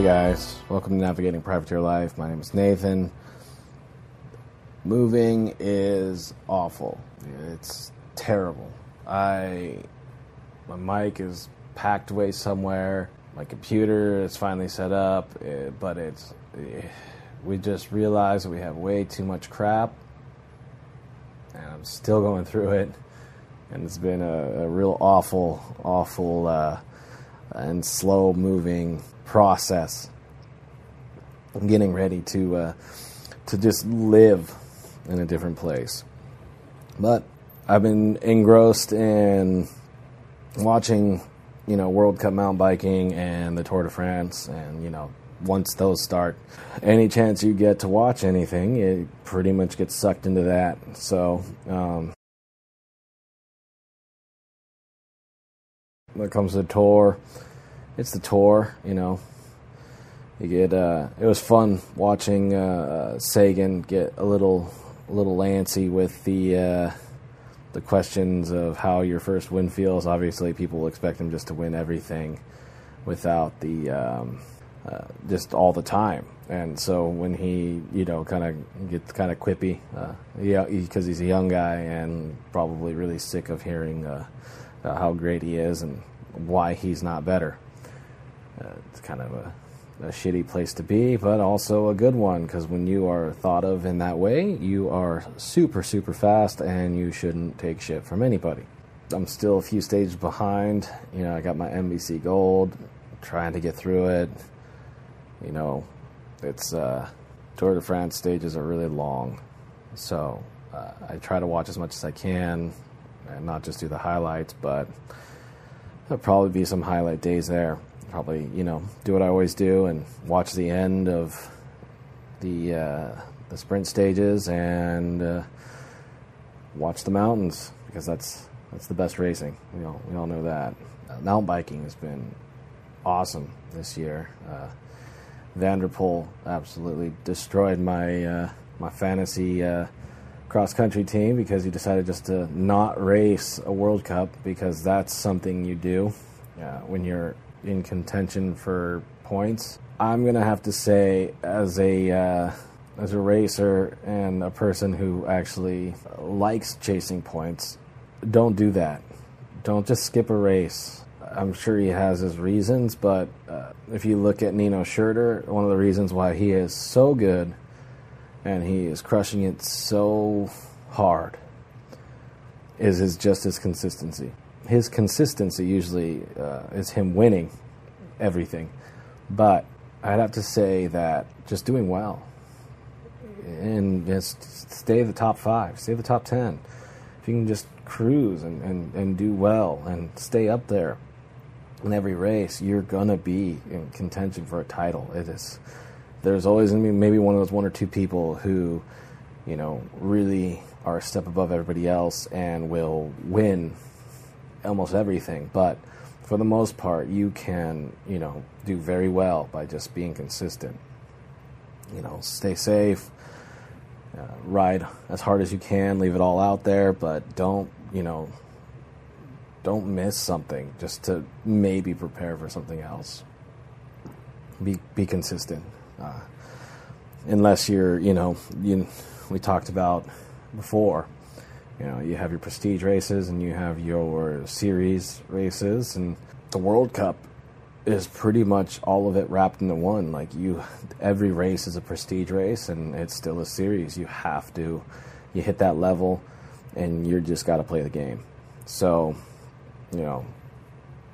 Hey guys, welcome to Navigating Privateer Life. My name is Nathan. Moving is awful. It's terrible. I my mic is packed away somewhere. My computer is finally set up, eh, but it's eh, we just realized we have way too much crap, and I'm still going through it. And it's been a, a real awful, awful, uh, and slow moving process. I'm getting ready to uh, to just live in a different place. But I've been engrossed in watching, you know, World Cup mountain biking and the Tour de France, and you know, once those start, any chance you get to watch anything, it pretty much gets sucked into that. So. Um, when it comes to the tour, it's the tour, you know. You get uh, it was fun watching uh, Sagan get a little a little lancy with the uh, the questions of how your first win feels. Obviously, people expect him just to win everything without the um, uh, just all the time. And so when he, you know, kind of gets kind of quippy, uh, yeah, because he's a young guy and probably really sick of hearing uh, uh, how great he is and why he's not better. Uh, it's kind of a, a, shitty place to be, but also a good one because when you are thought of in that way, you are super, super fast and you shouldn't take shit from anybody. I'm still a few stages behind. You know, I got my NBC Gold, trying to get through it. You know, it's uh, Tour de France stages are really long, so uh, I try to watch as much as I can and not just do the highlights, but there'll probably be some highlight days there. Probably, you know, do what I always do and watch the end of the uh, the sprint stages and uh, watch the mountains because that's that's the best racing. We all we all know that. Uh, mountain biking has been awesome this year. Uh, van der Poel absolutely destroyed my uh, my fantasy uh, cross country team because he decided just to not race a World Cup because that's something you do uh, when you're in contention for points. I'm gonna have to say, as a uh, as a racer and a person who actually likes chasing points, don't do that. Don't just skip a race. I'm sure he has his reasons, but uh, if you look at Nino Schurter, one of the reasons why he is so good and he is crushing it so hard is his just his consistency. His consistency usually uh, is him winning everything, but I'd have to say that just doing well and just stay the top five, stay the top ten. If you can just cruise and, and, and do well and stay up there in every race, you're gonna be in contention for a title. It is there's always to be maybe one of those one or two people who, you know, really are a step above everybody else and will win almost everything. But for the most part, you can, you know, do very well by just being consistent. You know, stay safe, uh, ride as hard as you can, leave it all out there, but don't, you know, don't miss something just to maybe prepare for something else. Be be consistent. Uh, unless you're, you know, you, we talked about before, you know, you have your prestige races and you have your series races, and the World Cup is pretty much all of it wrapped into one. Like you, every race is a prestige race, and it's still a series. You have to, you hit that level, and you're just got to play the game. So, you know,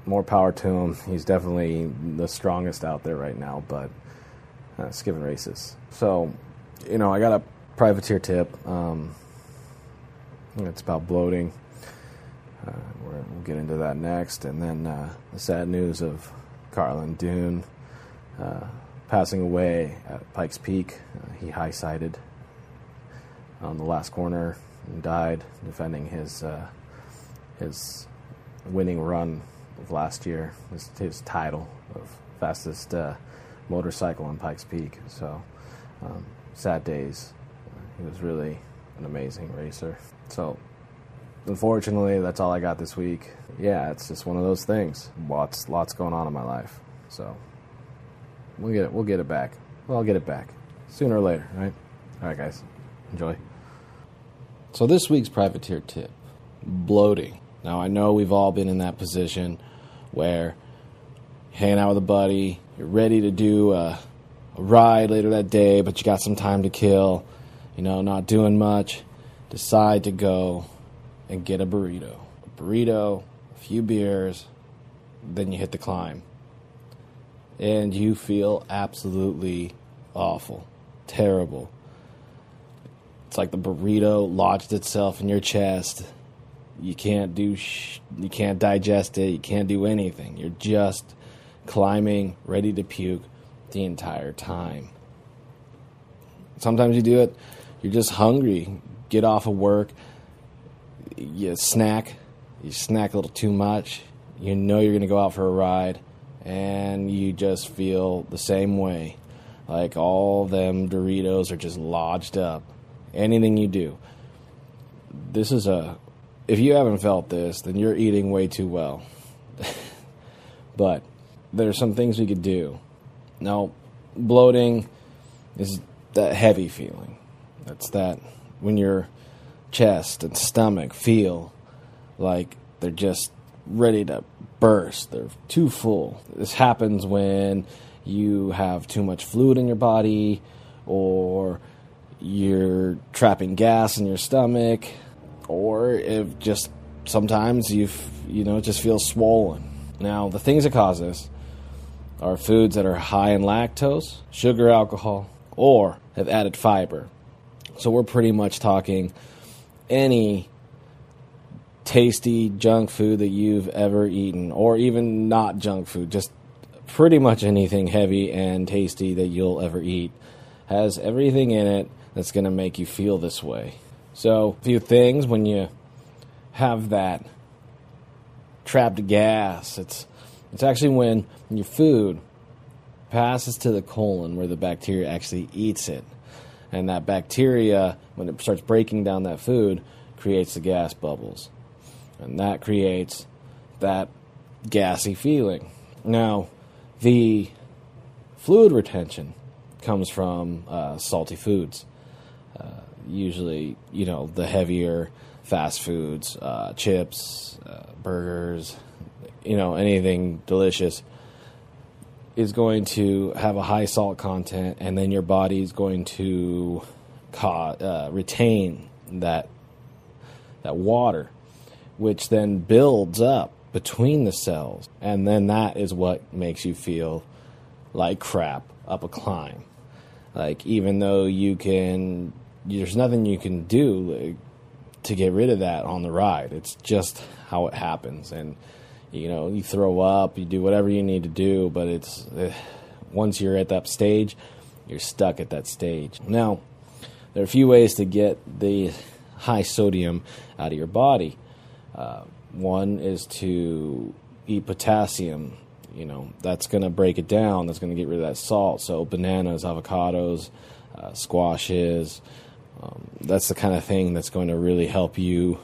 more power to him. He's definitely the strongest out there right now, but uh, skipping races. So, you know, I got a privateer tip. Um, it's about bloating. Uh, we'll get into that next. And then uh, the sad news of Carlin Dunne uh, passing away at Pikes Peak. Uh, he high sided on the last corner and died defending his uh, his winning run of last year, his, his title of fastest uh, motorcycle on Pikes Peak. So, um, sad days. He was really an amazing racer. So, unfortunately, that's all I got this week. Yeah, it's just one of those things. Lots, lots going on in my life. So, We'll get it. We'll get it back. Well, I'll get it back sooner or later, right? All right, guys. Enjoy. So this week's privateer tip: bloating. Now I know we've all been in that position where hanging out with a buddy, you're ready to do a, a ride later that day, but you got some time to kill. You know, not doing much. Decide to go and get a burrito. A burrito, a few beers, then you hit the climb. And you feel absolutely awful, terrible. It's like the burrito lodged itself in your chest. You can't do sh- you can't digest it, you can't do anything. You're just climbing, ready to puke the entire time. Sometimes you do it, you're just hungry, get off of work, you snack, you snack a little too much, you know you're going to go out for a ride, and you just feel the same way. Like all them Doritos are just lodged up. Anything you do. This is a. If you haven't felt this, then you're eating way too well. but there's some things we could do. Now, bloating is that heavy feeling. That's that when your chest and stomach feel like they're just ready to burst. They're too full. This happens when you have too much fluid in your body or you're trapping gas in your stomach or if just sometimes you you know just feel swollen. Now, the things that cause this are foods that are high in lactose, sugar, alcohol, or have added fiber. So we're pretty much talking any tasty junk food that you've ever eaten, or even not junk food, just pretty much anything heavy and tasty that you'll ever eat has everything in it that's going to make you feel this way. So, a few things when you have that trapped gas, it's it's actually when your food passes to the colon where the bacteria actually eats it. And that bacteria, when it starts breaking down that food, creates the gas bubbles. And that creates that gassy feeling. Now, the fluid retention comes from uh, salty foods. Uh, usually, you know, the heavier fast foods, uh, chips, uh, burgers, you know, anything delicious is going to have a high salt content, and then your body is going to ca- uh, retain that that water, which then builds up between the cells, and then that is what makes you feel like crap up a climb. Like even though you can, there's nothing you can do to get rid of that on the ride. It's just how it happens, and you know you throw up, you do whatever you need to do, but it's uh, once you're at that stage, you're stuck at that stage. Now, there are a few ways to get the high sodium out of your body. Uh, one is to eat potassium. You know, that's going to break it down. That's going to get rid of that salt. So, bananas, avocados, uh, squashes. Um, that's the kind of thing that's going to really help you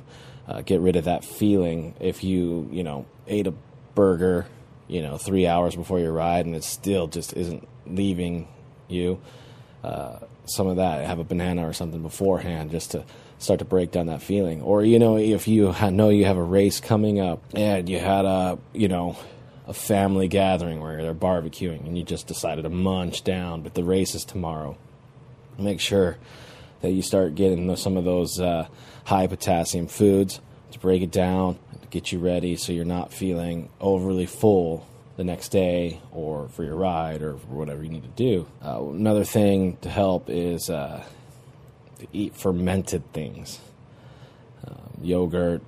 uh, get rid of that feeling. If you, you know, ate a burger, you know, three hours before your ride and it still just isn't leaving you, uh, some of that, have a banana or something beforehand just to start to break down that feeling. Or you know, if you know you have a race coming up and you had a you know a family gathering where they're barbecuing and you just decided to munch down, but the race is tomorrow. Make sure that you start getting some of those uh, high potassium foods to break it down, to get you ready so you're not feeling overly full the next day or for your ride or whatever you need to do. Uh, another thing to help is uh, to eat fermented things. Um, yogurt,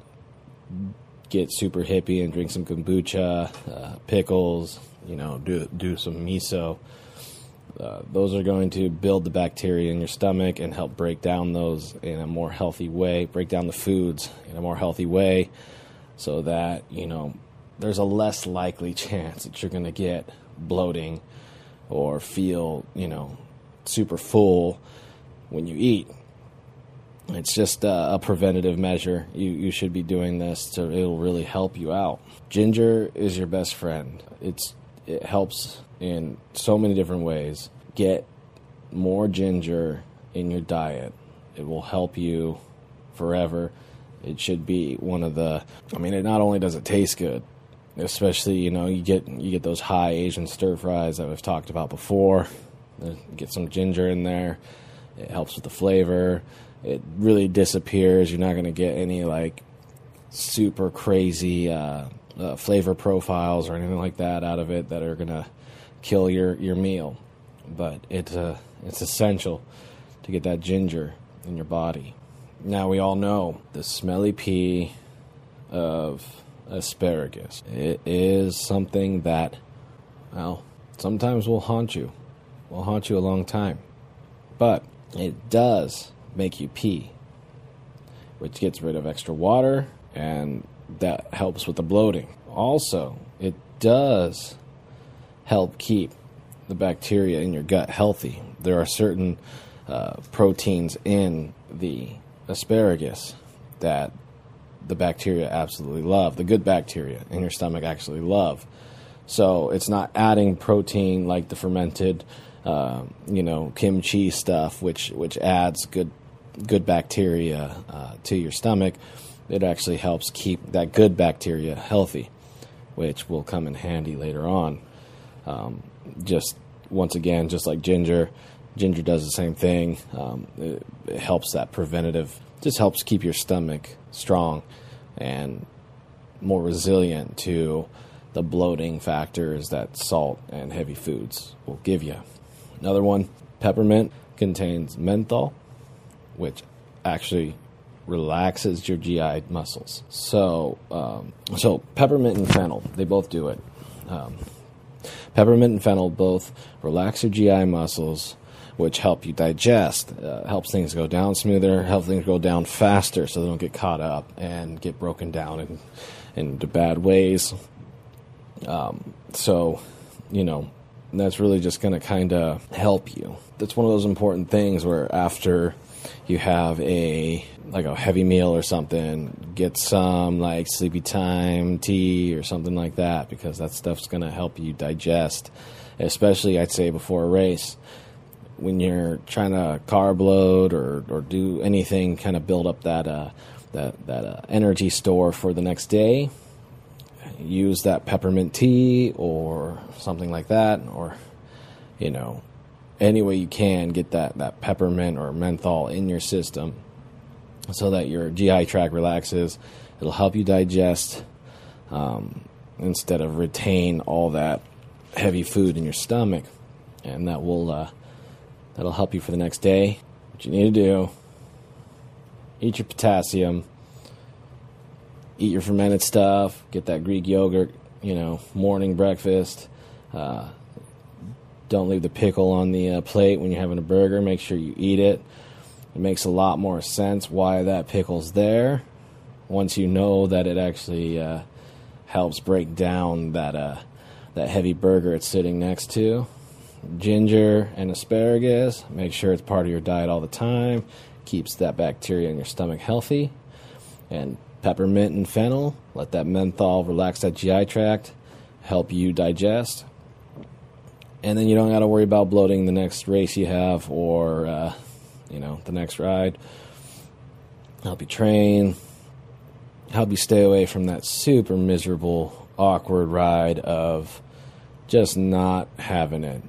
get super hippie and drink some kombucha, uh, pickles, you know, do, do some miso. Uh, those are going to build the bacteria in your stomach and help break down those in a more healthy way, break down the foods in a more healthy way so that, you know, there's a less likely chance that you're going to get bloating or feel, you know, super full when you eat. It's just a, a preventative measure. You you should be doing this to it'll really help you out. Ginger is your best friend. It's it helps in so many different ways. Get more ginger in your diet. It will help you forever. It should be one of the I mean it not only does it taste good, especially, you know, you get you get those high Asian stir fries that we've talked about before. Get some ginger in there. It helps with the flavor. It really disappears. You're not going to get any like super crazy uh, uh, flavor profiles or anything like that out of it that are going to kill your, your meal. But it's uh, it's essential to get that ginger in your body. Now we all know the smelly pee of asparagus. It is something that, well, sometimes will haunt you. Will haunt you a long time. But it does make you pee, which gets rid of extra water and that helps with the bloating. Also, it does help keep the bacteria in your gut healthy. There are certain uh, proteins in the asparagus that the bacteria absolutely love. The good bacteria in your stomach actually love. So it's not adding protein like the fermented, uh, you know, kimchi stuff, which which adds good good bacteria uh, to your stomach. It actually helps keep that good bacteria healthy, which will come in handy later on. Um, just once again, just like ginger, ginger does the same thing. Um, it, it helps that preventative, just helps keep your stomach strong and more resilient to the bloating factors that salt and heavy foods will give you. Another one, peppermint contains menthol, which actually relaxes your GI muscles. So, um, so peppermint and fennel, they both do it. Um, peppermint and fennel both relax your GI muscles, which help you digest, uh, helps things go down smoother, helps things go down faster, so they don't get caught up and get broken down in, into bad ways. Um, so, you know, that's really just going to kind of help you. That's one of those important things where after you have a like a heavy meal or something, get some like sleepy time tea or something like that because that stuff's going to help you digest, especially I'd say before a race. When you're trying to carb load or, or do anything, kind of build up that uh, that that uh, energy store for the next day. Use that peppermint tea or something like that, or you know, any way you can get that, that peppermint or menthol in your system so that your GI tract relaxes. It'll help you digest um, instead of retain all that heavy food in your stomach, and that will uh, that'll help you for the next day. What you need to do: eat your potassium, eat your fermented stuff, get that Greek yogurt, you know, morning breakfast. Uh, don't leave the pickle on the uh, plate when you're having a burger. Make sure you eat it. It makes a lot more sense why that pickle's there once you know that it actually uh, helps break down that uh, that heavy burger it's sitting next to. Ginger and asparagus, make sure it's part of your diet all the time. Keeps that bacteria in your stomach healthy. And peppermint and fennel, let that menthol relax that GI tract, help you digest and then you don't got to worry about bloating the next race you have or uh, you know the next ride. Help you train. Help you stay away from that super miserable awkward ride of just not having it.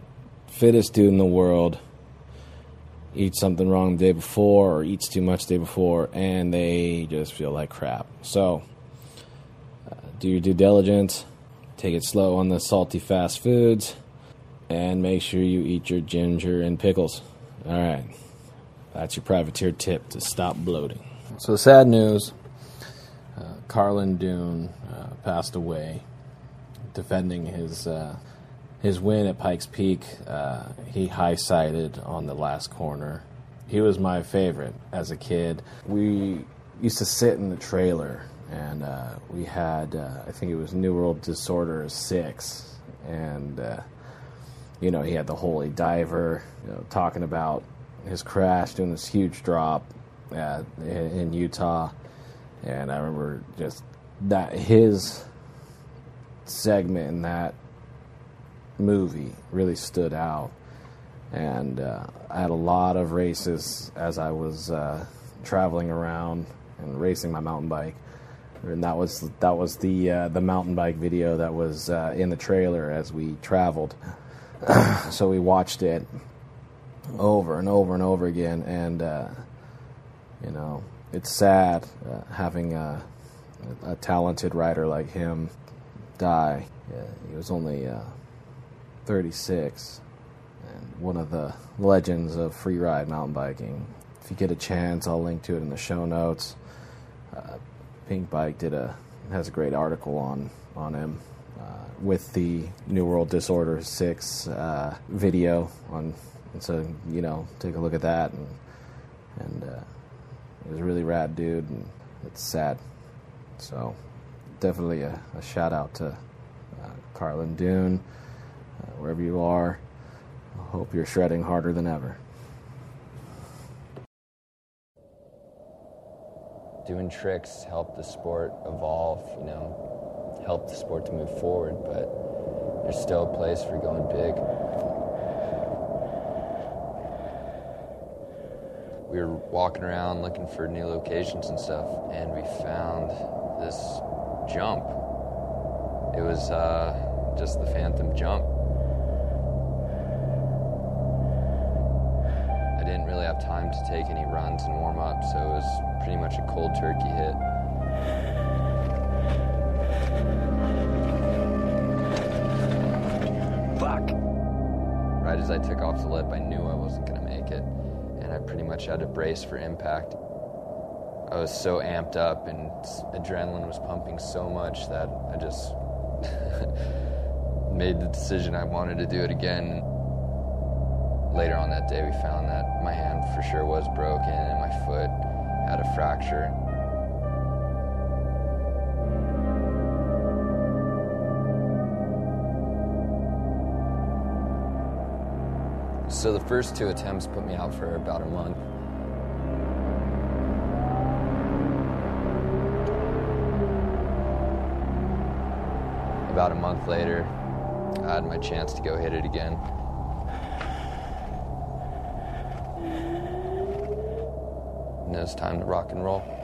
Fittest dude in the world eats something wrong the day before or eats too much the day before and they just feel like crap. So uh, do your due diligence. Take it slow on the salty fast foods and make sure you eat your ginger and pickles. All right. That's your privateer tip to stop bloating. So, sad news uh, Carlin Dunne uh, passed away defending his. Uh, his win at Pikes Peak, uh, he high sided on the last corner. He was my favorite as a kid. We used to sit in the trailer, and uh, we had, uh, I think it was New World Disorder 6, and you know, he had the holy diver, you know, talking about his crash, doing this huge drop at, in Utah, and I remember just that his segment in that movie really stood out. And uh, I had a lot of races as I was uh, traveling around and racing my mountain bike. And that was that was the uh, the mountain bike video that was uh, in the trailer as we traveled. so we watched it over and over and over again, and uh, you know it's sad uh, having a, a, talented rider like him die. Yeah, he was only uh, 36 and one of the legends of free ride mountain biking. If you get a chance, I'll link to it in the show notes. Uh, Pinkbike did a has a great article on on him with the New World Disorder Six uh, video on. And so you know, take a look at that, and and uh, it was really rad dude, and it's sad. So definitely a, a shout out to uh, Carlin Dunne, uh, wherever you are. I hope you're shredding harder than ever. doing tricks help the sport evolve, you know, help the sport to move forward, but there's still a place for going big. We were walking around looking for new locations and stuff, and we found this jump. It was uh, just the Phantom jump. I didn't really have time to take any runs and warm up, so it was pretty much a cold turkey hit. Right as I took off the lip, I knew I wasn't gonna make it, and I pretty much had to brace for impact. I was so amped up and adrenaline was pumping so much that I just made the decision I wanted to do it again. Later on that day, we found that my hand for sure was broken and my foot had a fracture. So the first two attempts put me out for about a month. About a month later, I had my chance to go hit it again. and it's time to rock and roll.